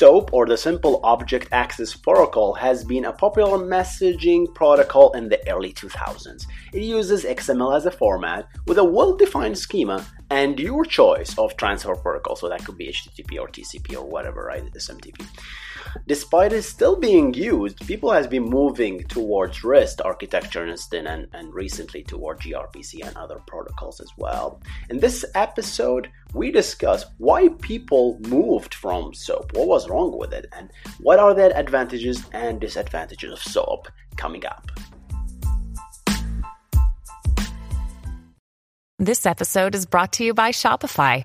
SOAP, or the Simple Object Access Protocol, has been a popular messaging protocol in the early 2000s. It uses XML as a format with a well defined schema and your choice of transfer protocol. So that could be HTTP or TCP or whatever, right? SMTP. Despite it still being used, people has been moving towards REST architecture instead and, and recently toward gRPC and other protocols as well. In this episode, we discuss why people moved from SOAP, what was wrong with it, and what are the advantages and disadvantages of SOAP coming up. This episode is brought to you by Shopify.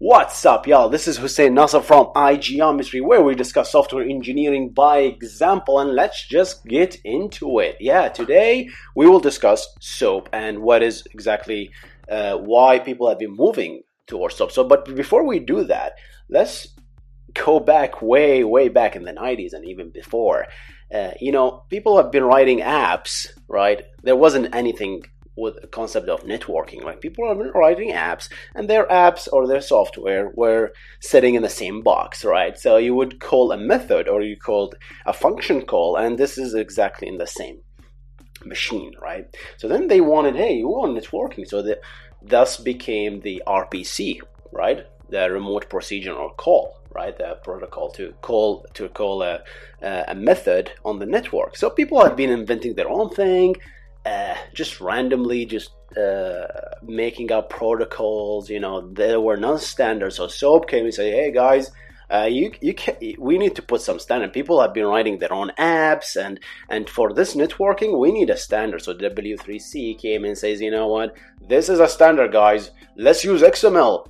What's up, y'all? This is Hussein Nasser from iGeometry, where we discuss software engineering by example, and let's just get into it. Yeah, today we will discuss SOAP and what is exactly uh, why people have been moving towards SOAP. So, but before we do that, let's go back way, way back in the 90s and even before. Uh, you know, people have been writing apps, right? There wasn't anything with the concept of networking. Like people are writing apps, and their apps or their software were sitting in the same box, right? So you would call a method or you called a function call, and this is exactly in the same machine, right? So then they wanted, hey, you want networking, so that thus became the RPC, right? The remote procedural call, right? The protocol to call to call a, a method on the network. So people have been inventing their own thing uh, just randomly just uh, making up protocols. You know, there were no standards. So SOAP came and said, "Hey guys." Uh, you you can, we need to put some standard. People have been writing their own apps, and and for this networking, we need a standard. So W3C came and says, you know what, this is a standard, guys. Let's use XML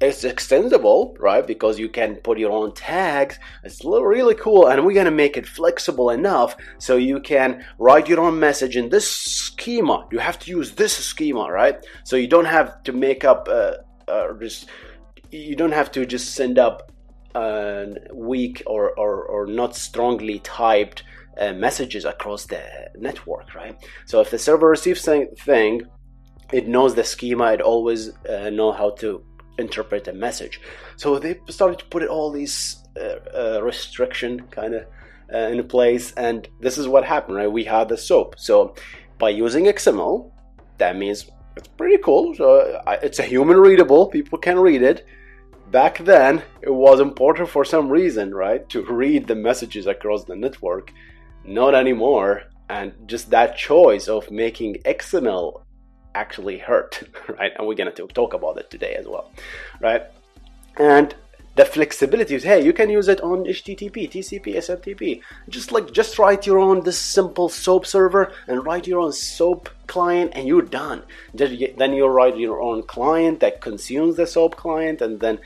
it's extendable, right? Because you can put your own tags. It's really cool, and we're gonna make it flexible enough so you can write your own message in this schema. You have to use this schema, right? So you don't have to make up uh, uh, just you don't have to just send up uh, weak or, or, or not strongly typed uh, messages across the network, right? So if the server receives thing, it knows the schema. It always uh, know how to interpret a message. So they started to put all these uh, uh, restriction kind of uh, in place, and this is what happened, right? We had the SOAP. So by using XML, that means it's pretty cool. So it's a human readable; people can read it. Back then, it was important for some reason, right, to read the messages across the network. Not anymore. And just that choice of making XML actually hurt, right? And we're going to talk about it today as well, right? And the flexibility is hey you can use it on http tcp smtp just like just write your own this simple soap server and write your own soap client and you're done then you write your own client that consumes the soap client and then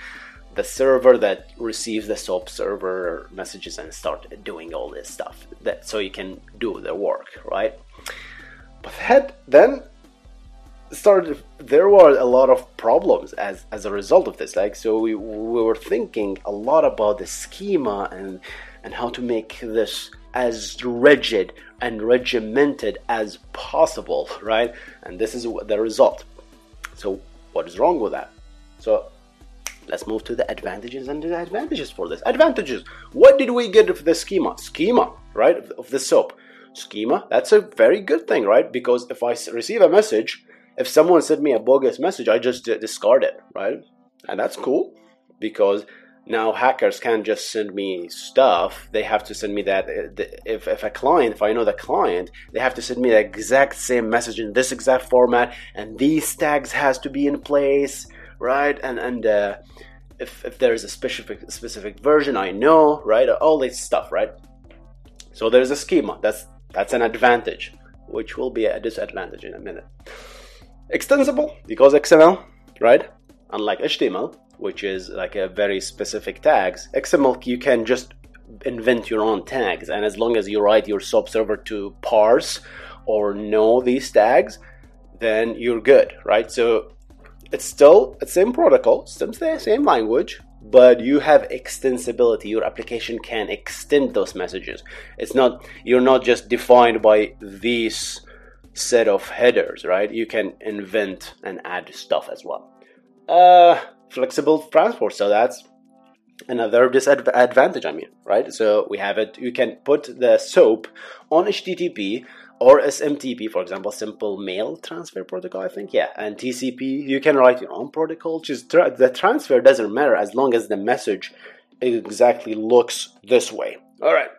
the server that receives the soap server messages and start doing all this stuff that so you can do the work right but then started there were a lot of problems as as a result of this. Like so we we were thinking a lot about the schema and and how to make this as rigid and regimented as possible right? And this is the result. So what is wrong with that? So let's move to the advantages and disadvantages for this. Advantages. What did we get of the schema? Schema right? Of the soap. Schema that's a very good thing right? Because if i receive a message if someone sent me a bogus message, I just discard it, right? And that's cool because now hackers can't just send me stuff. They have to send me that. Uh, if, if a client, if I know the client, they have to send me the exact same message in this exact format, and these tags has to be in place, right? And and uh, if if there is a specific specific version, I know, right? All this stuff, right? So there's a schema. That's that's an advantage, which will be a disadvantage in a minute. Extensible because XML, right? Unlike HTML, which is like a very specific tags, XML you can just invent your own tags, and as long as you write your SOAP server to parse or know these tags, then you're good, right? So it's still the same protocol, the same language, but you have extensibility. Your application can extend those messages. It's not you're not just defined by these set of headers, right? You can invent and add stuff as well. Uh, flexible transport. So that's another disadvantage. I mean, right? So we have it. You can put the SOAP on HTTP or SMTP, for example, simple mail transfer protocol, I think. Yeah, and TCP, you can write your own protocol. Just tra- the transfer doesn't matter as long as the message exactly looks this way. All right,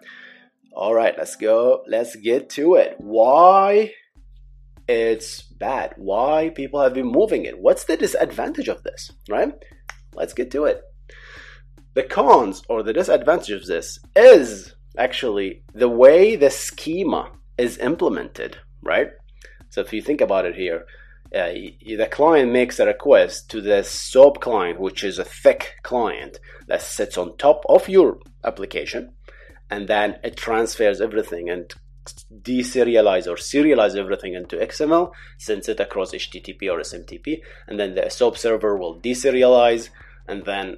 all right. Let's go. Let's get to it. Why it's bad? Why people have been moving it? What's the disadvantage of this? Right. Let's get to it. The cons or the disadvantage of this is actually the way the schema is implemented, right? So if you think about it here, uh, the client makes a request to the SOAP client, which is a thick client that sits on top of your application, and then it transfers everything and deserialize or serialize everything into XML, sends it across HTTP or SMTP, and then the SOAP server will deserialize and then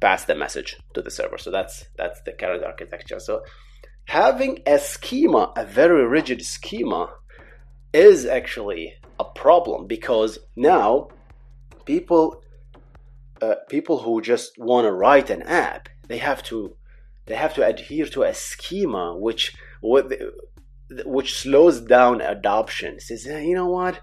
pass the message to the server. So that's that's the current architecture. So having a schema, a very rigid schema, is actually a problem because now people uh, people who just want to write an app they have to they have to adhere to a schema which which slows down adoption says you know what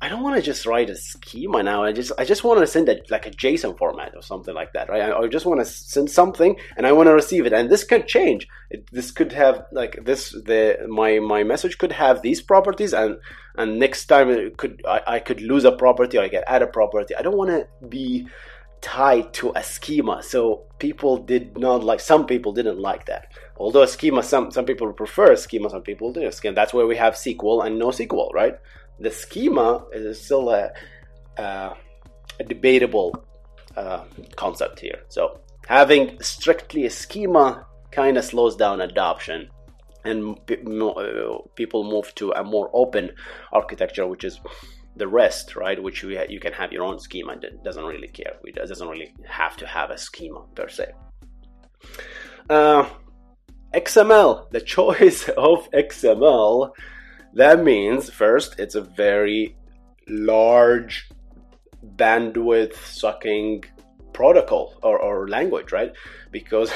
I don't want to just write a schema now. I just I just want to send it like a JSON format or something like that, right? I, I just want to send something and I want to receive it, and this could change. It, this could have like this the my my message could have these properties, and and next time it could I, I could lose a property, or I get add a property. I don't want to be tied to a schema. So people did not like some people didn't like that. Although a schema, some some people prefer a schema, some people do. Schema. That's where we have SQL and NoSQL, right? the schema is still a, uh, a debatable uh, concept here. So having strictly a schema kind of slows down adoption and people move to a more open architecture which is the rest right which you, you can have your own schema it doesn't really care. It doesn't really have to have a schema per se. Uh, xml the choice of xml that means, first, it's a very large bandwidth sucking protocol or, or language, right? Because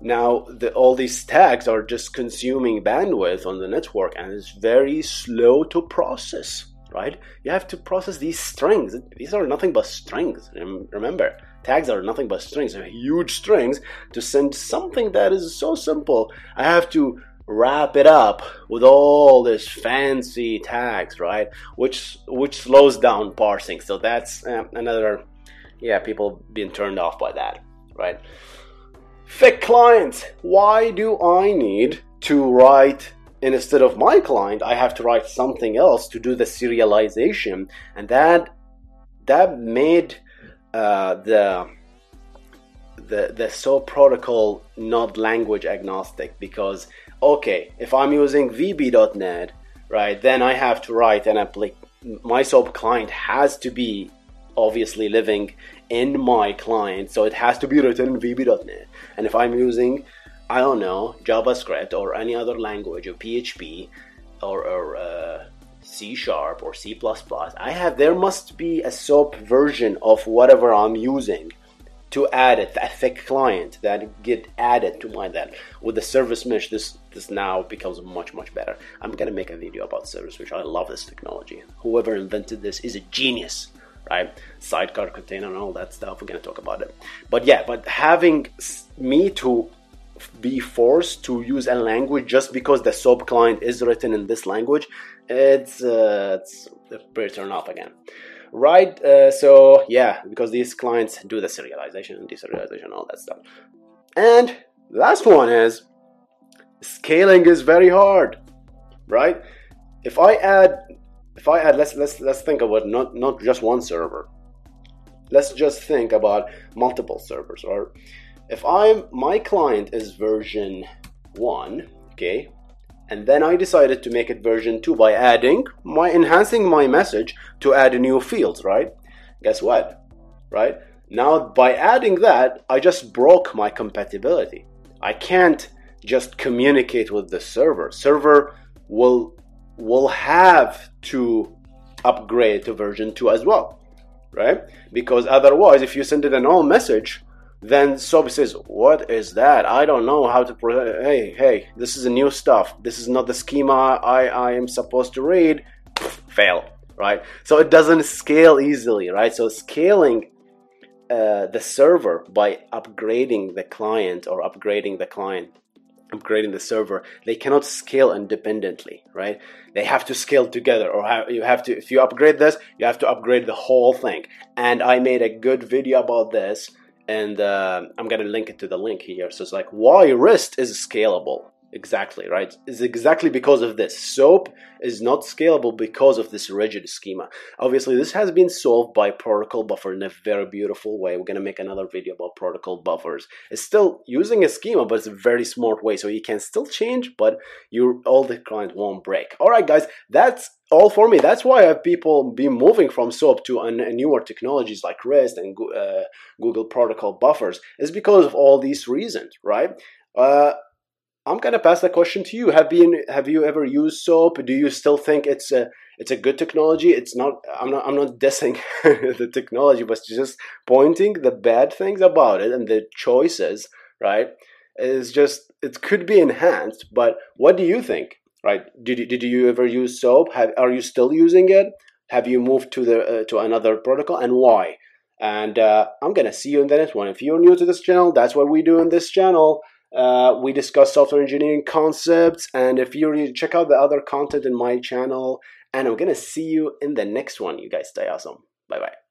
now the, all these tags are just consuming bandwidth on the network and it's very slow to process, right? You have to process these strings. These are nothing but strings. Remember, tags are nothing but strings, huge strings to send something that is so simple. I have to wrap it up with all this fancy tags, right? Which which slows down parsing. So that's uh, another, yeah, people being turned off by that, right? Thick clients. Why do I need to write instead of my client? I have to write something else to do the serialization, and that that made uh, the the the SOAP protocol not language agnostic because okay, if I'm using VB.NET, right, then I have to write an application. My SOAP client has to be obviously living in my client, so it has to be written in VB.NET. And if I'm using, I don't know, JavaScript or any other language or PHP or, or uh, C sharp or C++, I have there must be a SOAP version of whatever I'm using to add it, a thick client that get added to my that with the service mesh this this now becomes much much better. I'm gonna make a video about service mesh. I love this technology. Whoever invented this is a genius right? Sidecar container and all that stuff we're gonna talk about it. But yeah but having me to be forced to use a language just because the SOAP client is written in this language it's uh, it's pretty turn off again right? Uh, so yeah, because these clients do the serialization and deserialization, all that stuff. And last one is scaling is very hard, right? If I add if I add, let's let's let's think about not not just one server. Let's just think about multiple servers. Or if I'm my client is version one, okay, and then I decided to make it version 2 by adding my enhancing my message to add new fields, right? Guess what? Right? Now by adding that, I just broke my compatibility. I can't just communicate with the server. Server will will have to upgrade to version 2 as well, right? Because otherwise if you send it an old message, then SOAP says, What is that? I don't know how to. Pro- hey, hey, this is a new stuff. This is not the schema I, I am supposed to read. Fail, right? So it doesn't scale easily, right? So scaling uh, the server by upgrading the client or upgrading the client upgrading the server they cannot scale independently right they have to scale together or have, you have to if you upgrade this you have to upgrade the whole thing and i made a good video about this and uh, I'm gonna link it to the link here. So it's like why REST is scalable. Exactly, right? Is exactly because of this. SOAP is not scalable because of this rigid schema. Obviously, this has been solved by protocol buffer in a very beautiful way. We're going to make another video about protocol buffers. It's still using a schema, but it's a very smart way. So you can still change, but you all the client won't break. All right, guys, that's all for me. That's why I have people been moving from SOAP to uh, newer technologies like REST and uh, Google Protocol buffers. Is because of all these reasons, right? Uh, I'm gonna pass the question to you. Have been have you ever used SOAP? Do you still think it's a it's a good technology? It's not. I'm not. I'm not dissing the technology, but just pointing the bad things about it and the choices. Right? Is just it could be enhanced. But what do you think? Right? Did you, did you ever use SOAP? Have, are you still using it? Have you moved to the uh, to another protocol and why? And uh, I'm gonna see you in the next one. If you're new to this channel, that's what we do in this channel. Uh, we discuss software engineering concepts, and if you check out the other content in my channel, and I'm gonna see you in the next one. You guys stay awesome. Bye bye.